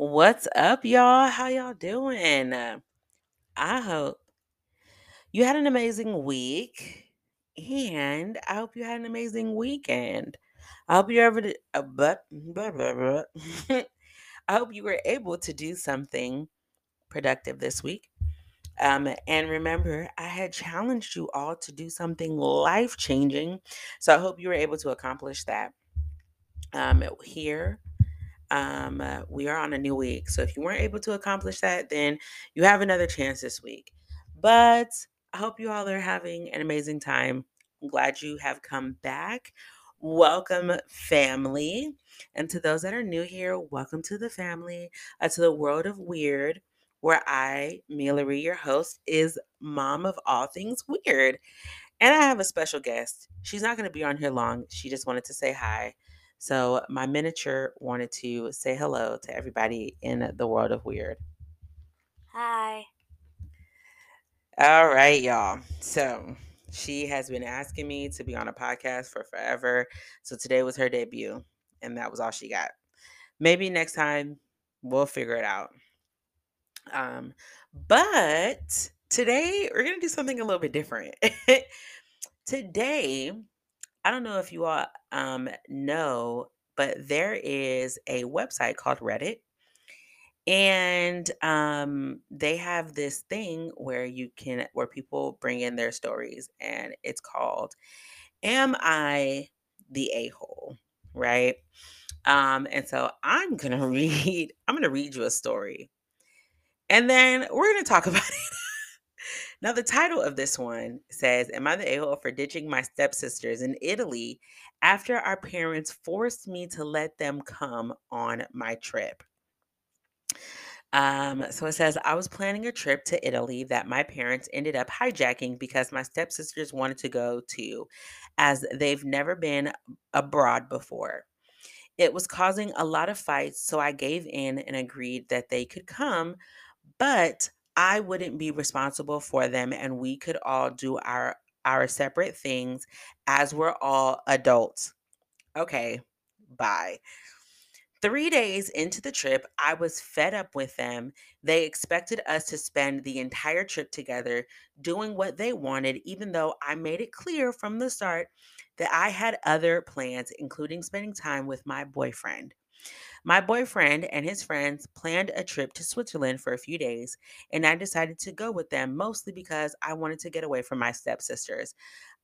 What's up, y'all? How y'all doing? I hope you had an amazing week, and I hope you had an amazing weekend. I hope you ever uh, but. I hope you were able to do something productive this week. Um, and remember, I had challenged you all to do something life changing. So I hope you were able to accomplish that. Um, here um, uh, we are on a new week. So if you weren't able to accomplish that, then you have another chance this week. But I hope you all are having an amazing time. I'm glad you have come back. Welcome, family. And to those that are new here, welcome to the family, uh, to the world of weird, where I, Mila your host, is mom of all things weird. And I have a special guest. She's not going to be on here long. She just wanted to say hi. So, my miniature wanted to say hello to everybody in the world of weird. Hi. All right, y'all. So, she has been asking me to be on a podcast for forever. So, today was her debut, and that was all she got. Maybe next time we'll figure it out. Um, but today we're going to do something a little bit different. today, I don't know if you all um, know, but there is a website called Reddit. And um, they have this thing where you can, where people bring in their stories, and it's called Am I the A hole? Right. Um, and so I'm going to read, I'm going to read you a story. And then we're going to talk about it. Now, the title of this one says, Am I the a hole for ditching my stepsisters in Italy after our parents forced me to let them come on my trip? Um, so it says, I was planning a trip to Italy that my parents ended up hijacking because my stepsisters wanted to go to, as they've never been abroad before. It was causing a lot of fights, so I gave in and agreed that they could come, but I wouldn't be responsible for them and we could all do our our separate things as we're all adults. Okay, bye. Three days into the trip, I was fed up with them. They expected us to spend the entire trip together doing what they wanted, even though I made it clear from the start that I had other plans, including spending time with my boyfriend. My boyfriend and his friends planned a trip to Switzerland for a few days, and I decided to go with them mostly because I wanted to get away from my stepsisters.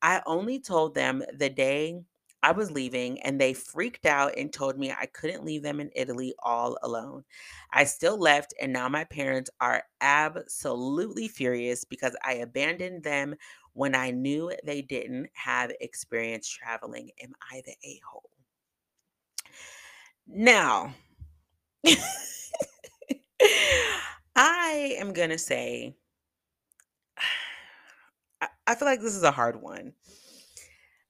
I only told them the day I was leaving, and they freaked out and told me I couldn't leave them in Italy all alone. I still left, and now my parents are absolutely furious because I abandoned them when I knew they didn't have experience traveling. Am I the a hole? Now, I am going to say, I, feel like this is a hard one.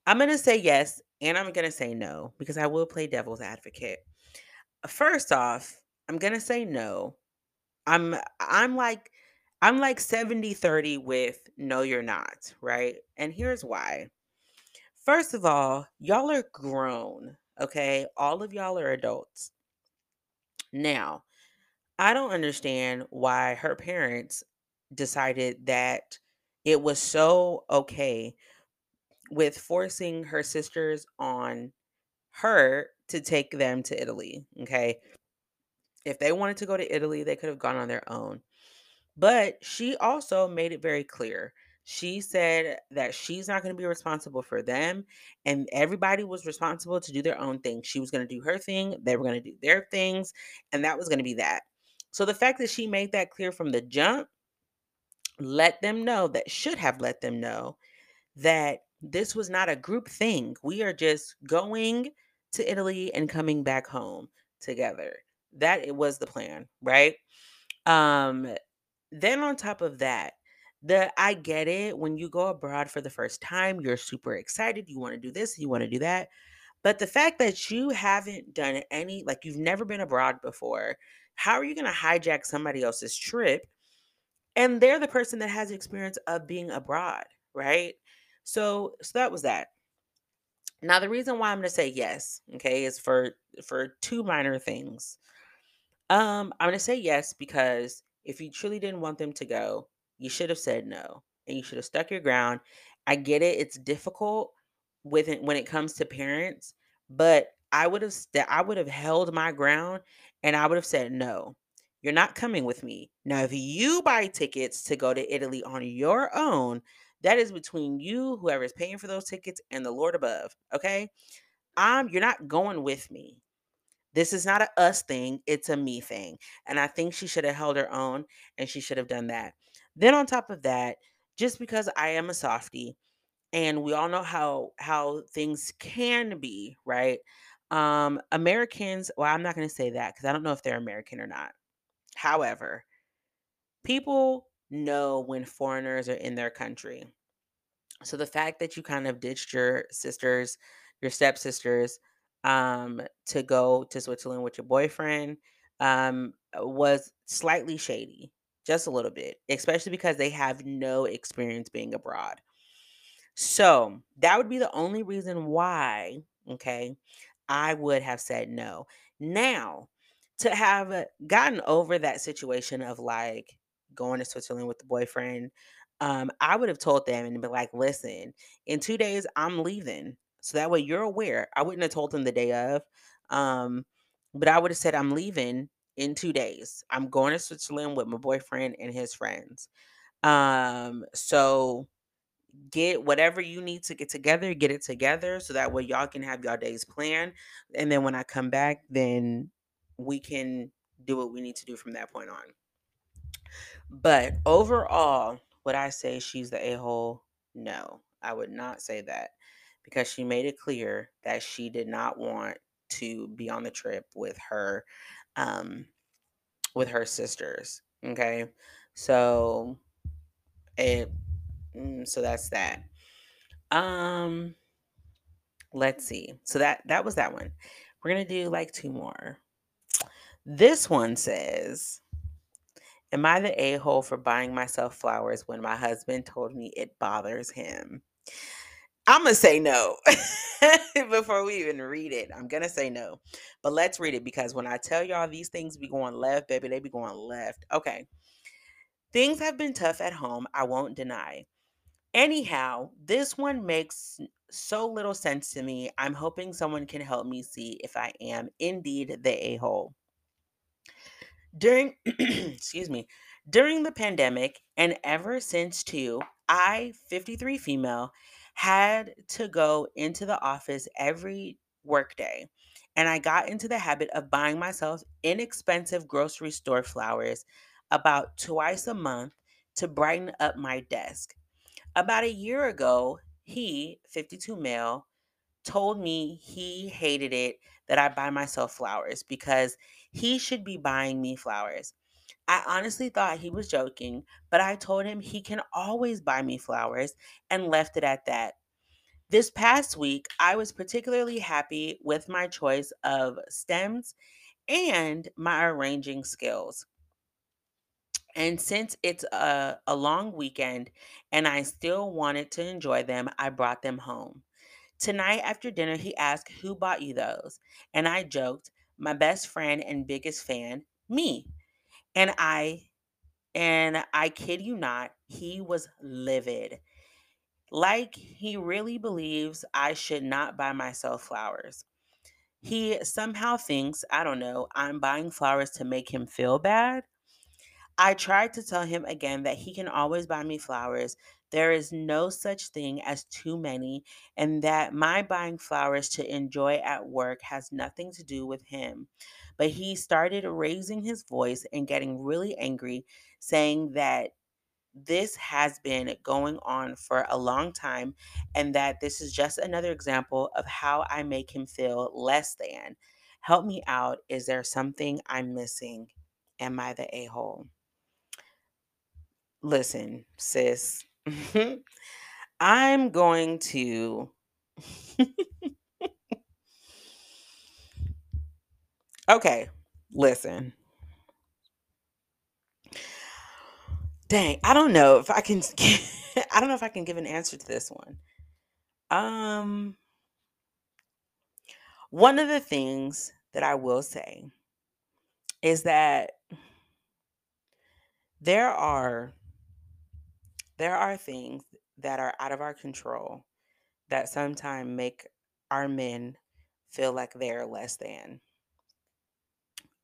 I'm going to say yes, and I'm going to say no because I will play devil's advocate. First off, I'm going to say no. I'm I'm like I'm like 70-30 with no you're not, right? And here's why. First of all, y'all are grown, okay? All of y'all are adults. Now, I don't understand why her parents decided that it was so okay with forcing her sisters on her to take them to Italy. Okay. If they wanted to go to Italy, they could have gone on their own. But she also made it very clear. She said that she's not going to be responsible for them, and everybody was responsible to do their own thing. She was going to do her thing, they were going to do their things, and that was going to be that. So the fact that she made that clear from the jump let them know that should have let them know that this was not a group thing. We are just going to Italy and coming back home together. That it was the plan, right? Um then on top of that, the I get it when you go abroad for the first time, you're super excited, you want to do this, you want to do that. But the fact that you haven't done any like you've never been abroad before, how are you going to hijack somebody else's trip? And they're the person that has experience of being abroad, right? So, so that was that. Now, the reason why I'm going to say yes, okay, is for for two minor things. Um, I'm gonna say yes because if you truly didn't want them to go, you should have said no and you should have stuck your ground. I get it; it's difficult with it when it comes to parents, but I would have st- I would have held my ground and I would have said no. You're not coming with me. Now, if you buy tickets to go to Italy on your own, that is between you, whoever is paying for those tickets, and the Lord above. Okay. I'm you're not going with me. This is not a us thing, it's a me thing. And I think she should have held her own and she should have done that. Then on top of that, just because I am a softie and we all know how how things can be, right? Um Americans, well I'm not going to say that cuz I don't know if they're American or not. However, people know when foreigners are in their country. So the fact that you kind of ditched your sisters, your stepsisters, um, to go to Switzerland with your boyfriend, um, was slightly shady, just a little bit, especially because they have no experience being abroad. So that would be the only reason why, okay, I would have said no. Now, to have uh, gotten over that situation of like going to Switzerland with the boyfriend, um, I would have told them and been like, listen, in two days, I'm leaving. So that way you're aware. I wouldn't have told them the day of. Um, but I would have said, I'm leaving in two days. I'm going to Switzerland with my boyfriend and his friends. Um, so get whatever you need to get together, get it together so that way y'all can have y'all days planned. And then when I come back, then we can do what we need to do from that point on. But overall, would I say she's the a hole? No, I would not say that because she made it clear that she did not want to be on the trip with her um with her sisters okay so it Mm, so that's that. Um, let's see. So that that was that one. We're gonna do like two more. This one says, Am I the a-hole for buying myself flowers when my husband told me it bothers him? I'm gonna say no. Before we even read it, I'm gonna say no. But let's read it because when I tell y'all these things be going left, baby, they be going left. Okay. Things have been tough at home, I won't deny. Anyhow, this one makes so little sense to me. I'm hoping someone can help me see if I am indeed the a hole. During, excuse me, during the pandemic and ever since too, I, 53 female, had to go into the office every workday. And I got into the habit of buying myself inexpensive grocery store flowers about twice a month to brighten up my desk. About a year ago, he, 52 male, told me he hated it that I buy myself flowers because he should be buying me flowers. I honestly thought he was joking, but I told him he can always buy me flowers and left it at that. This past week, I was particularly happy with my choice of stems and my arranging skills. And since it's a, a long weekend and I still wanted to enjoy them, I brought them home. Tonight after dinner, he asked, Who bought you those? And I joked, My best friend and biggest fan, me. And I, and I kid you not, he was livid. Like he really believes I should not buy myself flowers. He somehow thinks, I don't know, I'm buying flowers to make him feel bad I tried to tell him again that he can always buy me flowers. There is no such thing as too many, and that my buying flowers to enjoy at work has nothing to do with him. But he started raising his voice and getting really angry, saying that this has been going on for a long time and that this is just another example of how I make him feel less than. Help me out. Is there something I'm missing? Am I the a hole? Listen, sis. I'm going to. okay, listen. Dang, I don't know if I can. I don't know if I can give an answer to this one. Um, one of the things that I will say is that there are there are things that are out of our control that sometimes make our men feel like they're less than.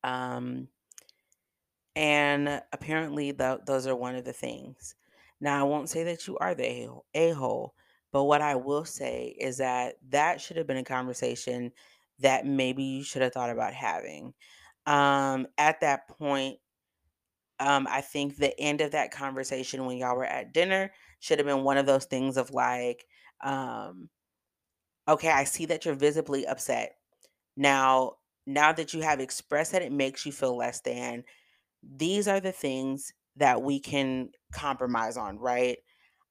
Um, and apparently, th- those are one of the things. Now, I won't say that you are the a hole, but what I will say is that that should have been a conversation that maybe you should have thought about having. Um, at that point, um, I think the end of that conversation when y'all were at dinner should have been one of those things of like, um, okay, I see that you're visibly upset. Now, now that you have expressed that it makes you feel less than, these are the things that we can compromise on, right?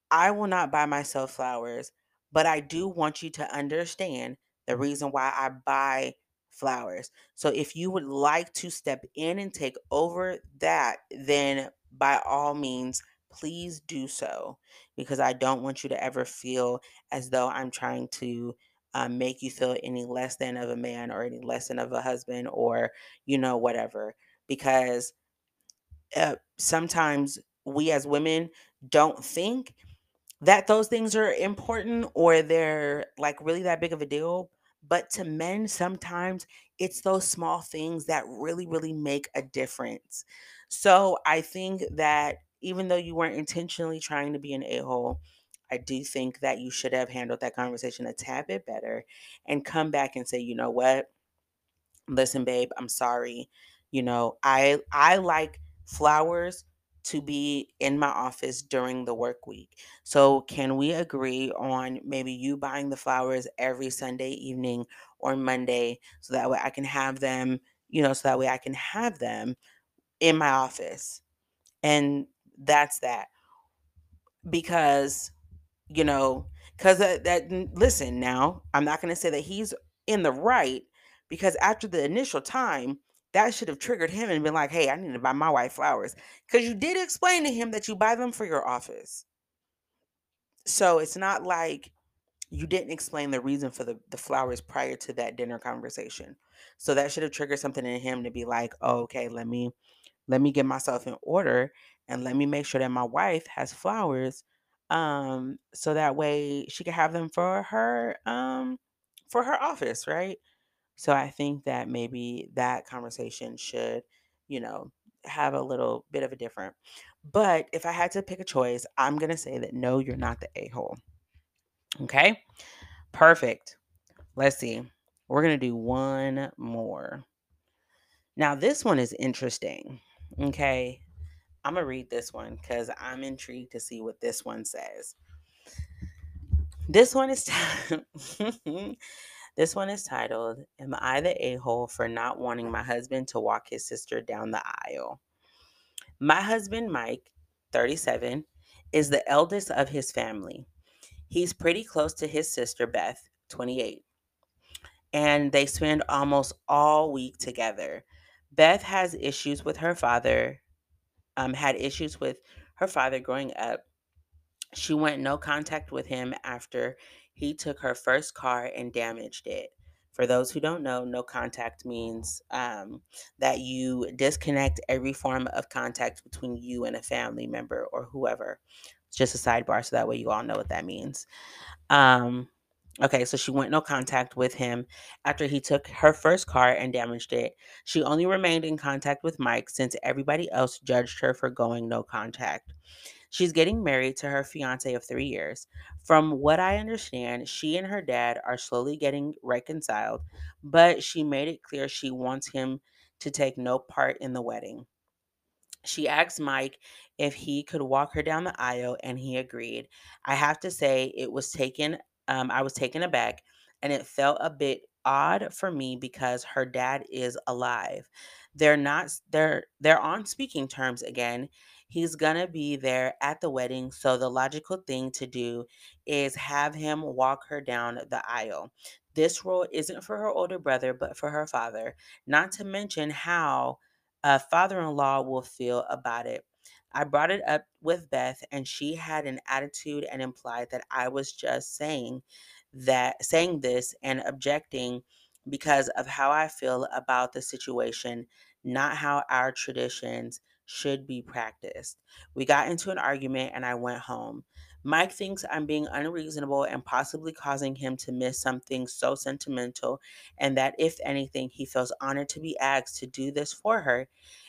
I will not buy myself flowers, but I do want you to understand the mm-hmm. reason why I buy flowers. So if you would like to step in and take over that, then by all means, please do so because I don't want you to ever feel as though I'm trying to um, make you feel any less than of a man or any less than of a husband or, you know, whatever. Because uh, sometimes we as women don't think that those things are important or they're like really that big of a deal. But to men, sometimes it's those small things that really, really make a difference. So I think that even though you weren't intentionally trying to be an a hole, I do think that you should have handled that conversation a tad bit better and come back and say, you know what? Listen, babe, I'm sorry. You know, I I like flowers to be in my office during the work week. So, can we agree on maybe you buying the flowers every Sunday evening or Monday so that way I can have them, you know, so that way I can have them in my office? And that's that. Because you know, because that, that listen now, I'm not going to say that he's in the right because after the initial time, that should have triggered him and been like, hey, I need to buy my wife flowers. Because you did explain to him that you buy them for your office. So it's not like you didn't explain the reason for the, the flowers prior to that dinner conversation. So that should have triggered something in him to be like, oh, okay, let me let me get myself in order and let me make sure that my wife has flowers um so that way she could have them for her um for her office right? So i think that maybe that conversation should you know have a little bit of a different but if i had to pick a choice i'm going to say that no you're not the a-hole okay? Perfect. Let's see we're going to do one more. Now this one is interesting okay I'm gonna read this one because I'm intrigued to see what this one says. This one is t- this one is titled "Am I the a-hole for not wanting my husband to walk his sister down the aisle?" My husband Mike, 37, is the eldest of his family. He's pretty close to his sister Beth, 28, and they spend almost all week together. Beth has issues with her father, um, had issues with her father growing up. She went no contact with him after he took her first car and damaged it. For those who don't know, no contact means um, that you disconnect every form of contact between you and a family member or whoever. It's just a sidebar, so that way you all know what that means. Um, okay, so she went no contact with him after he took her first car and damaged it. She only remained in contact with Mike since everybody else judged her for going no contact. She's getting married to her fiance of three years. From what I understand, she and her dad are slowly getting reconciled, but she made it clear she wants him to take no part in the wedding. She asked Mike if he could walk her down the aisle, and he agreed. I have to say, it was taken. Um, I was taken aback, and it felt a bit odd for me because her dad is alive. They're not. They're they're on speaking terms again. He's gonna be there at the wedding, so the logical thing to do is have him walk her down the aisle. This role isn't for her older brother, but for her father. Not to mention how a father in law will feel about it. I brought it up with Beth, and she had an attitude and implied that I was just saying that, saying this and objecting because of how I feel about the situation, not how our traditions should be practiced. We got into an argument and I went home. Mike thinks I'm being unreasonable and possibly causing him to miss something so sentimental, and that if anything, he feels honored to be asked to do this for her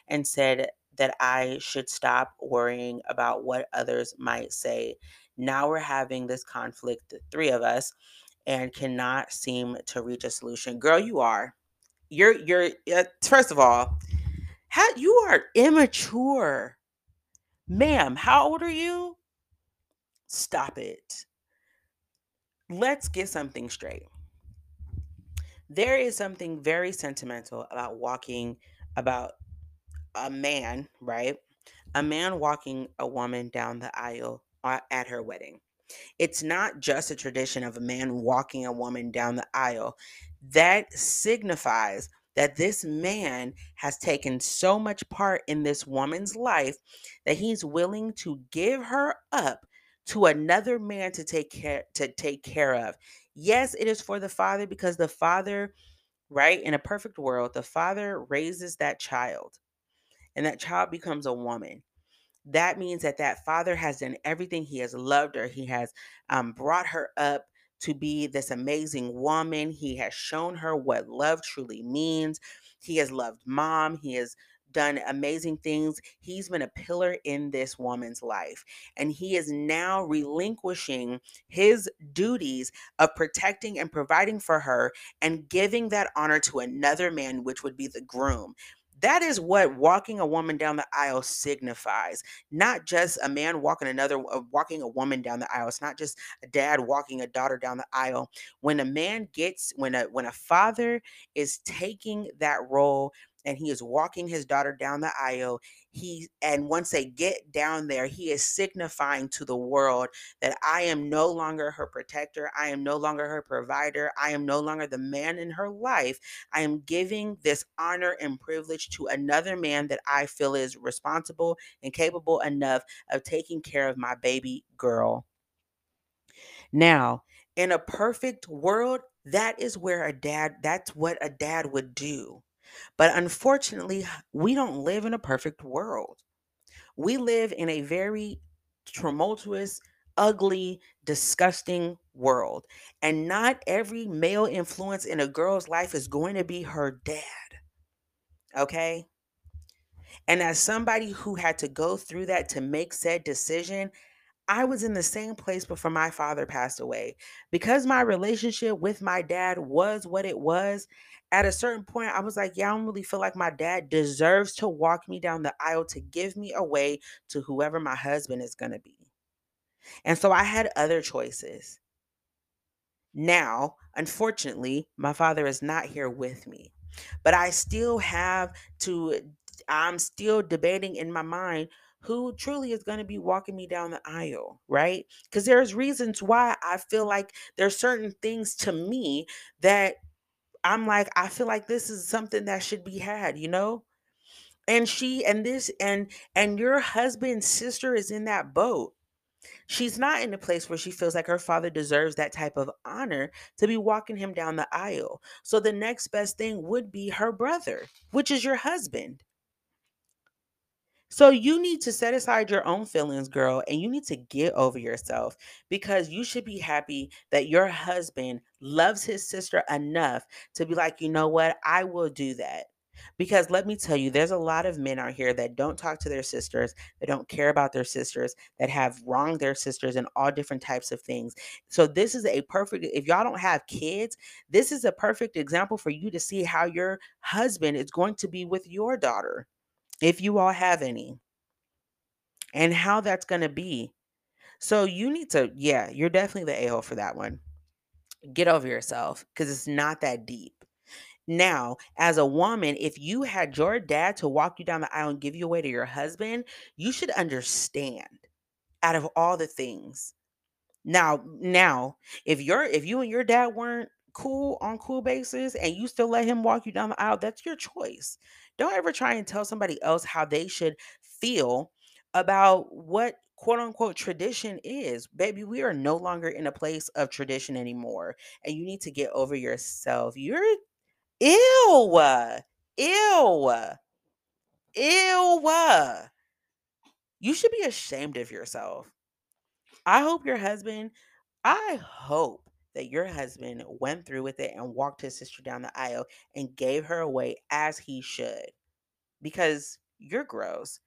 and said that I should stop worrying about what others might say. Now we're having this conflict, the three of us, and cannot seem to reach a solution. Girl, you are. You're you're uh, first of all, how you are immature. Ma'am, how old are you? Stop it. Let's get something straight. There is something very sentimental about walking about a man, right? A man walking a woman down the aisle uh, at her wedding. It's not just a tradition of a man walking a woman down the aisle. That signifies that this man has taken so much part in this woman's life that he's willing to give her up to another man to take care to take care of. Yes, it is for the father because the father, right, in a perfect world, the father raises that child and that child becomes a woman. That means that that father has done everything he has loved her he has um, brought her up to be this amazing woman he has shown her what love truly means he has loved mom he has done amazing things he's been a pillar in this woman's life and he is now relinquishing his duties of protecting and providing for her and giving that honor to another man which would be the groom that is what walking a woman down the aisle signifies. Not just a man walking another uh, walking a woman down the aisle. It's not just a dad walking a daughter down the aisle. When a man gets when a when a father is taking that role and he is walking his daughter down the aisle he and once they get down there he is signifying to the world that i am no longer her protector i am no longer her provider i am no longer the man in her life. I am giving this honor and privilege to another man that i feel is responsible and capable enough of taking care of my baby girl. Now in a perfect world that is where a dad that's what a dad would do but unfortunately, we don't live in a perfect world. We live in a very tumultuous, ugly, disgusting world. And not every male influence in a girl's life is going to be her dad. Okay? And as somebody who had to go through that to make said decision, I was in the same place before my father passed away. Because my relationship with my dad was what it was, at a certain point, I was like, yeah, I don't really feel like my dad deserves to walk me down the aisle to give me away to whoever my husband is going to be. And so I had other choices. Now, unfortunately, my father is not here with me, but I still have to, I'm still debating in my mind who truly is going to be walking me down the aisle, right? Because there's reasons why I feel like there's certain things to me that I'm like, I feel like this is something that should be had, you know? And she and this and and your husband's sister is in that boat. She's not in a place where she feels like her father deserves that type of honor to be walking him down the aisle. So the next best thing would be her brother, which is your husband. So you need to set aside your own feelings, girl, and you need to get over yourself because you should be happy that your husband loves his sister enough to be like, you know what, I will do that. Because let me tell you, there's a lot of men out here that don't talk to their sisters, that don't care about their sisters, that have wronged their sisters and all different types of things. So, this is a perfect, if y'all don't have kids, this is a perfect example for you to see how your husband is going to be with your daughter if you all have any, and how that's going to be. So you need to, yeah, you're definitely the a hole for that one. Get over yourself because it's not that deep. Now, as a woman, if you had your dad to walk you down the aisle and give you away to your husband, you should understand out of all the things. Now, now, if you're if you and your dad weren't cool on cool basis and you still let him walk you down the aisle, that's your choice. Don't ever try and tell somebody else how they should feel about what quote unquote tradition is. Baby, we are no longer in a place of tradition anymore. And you need to get over yourself. You're Ew. Ew. Ew. You should be ashamed of yourself. I hope your husband, I hope that your husband went through with it and walked his sister down the aisle and gave her away as he should because you're gross.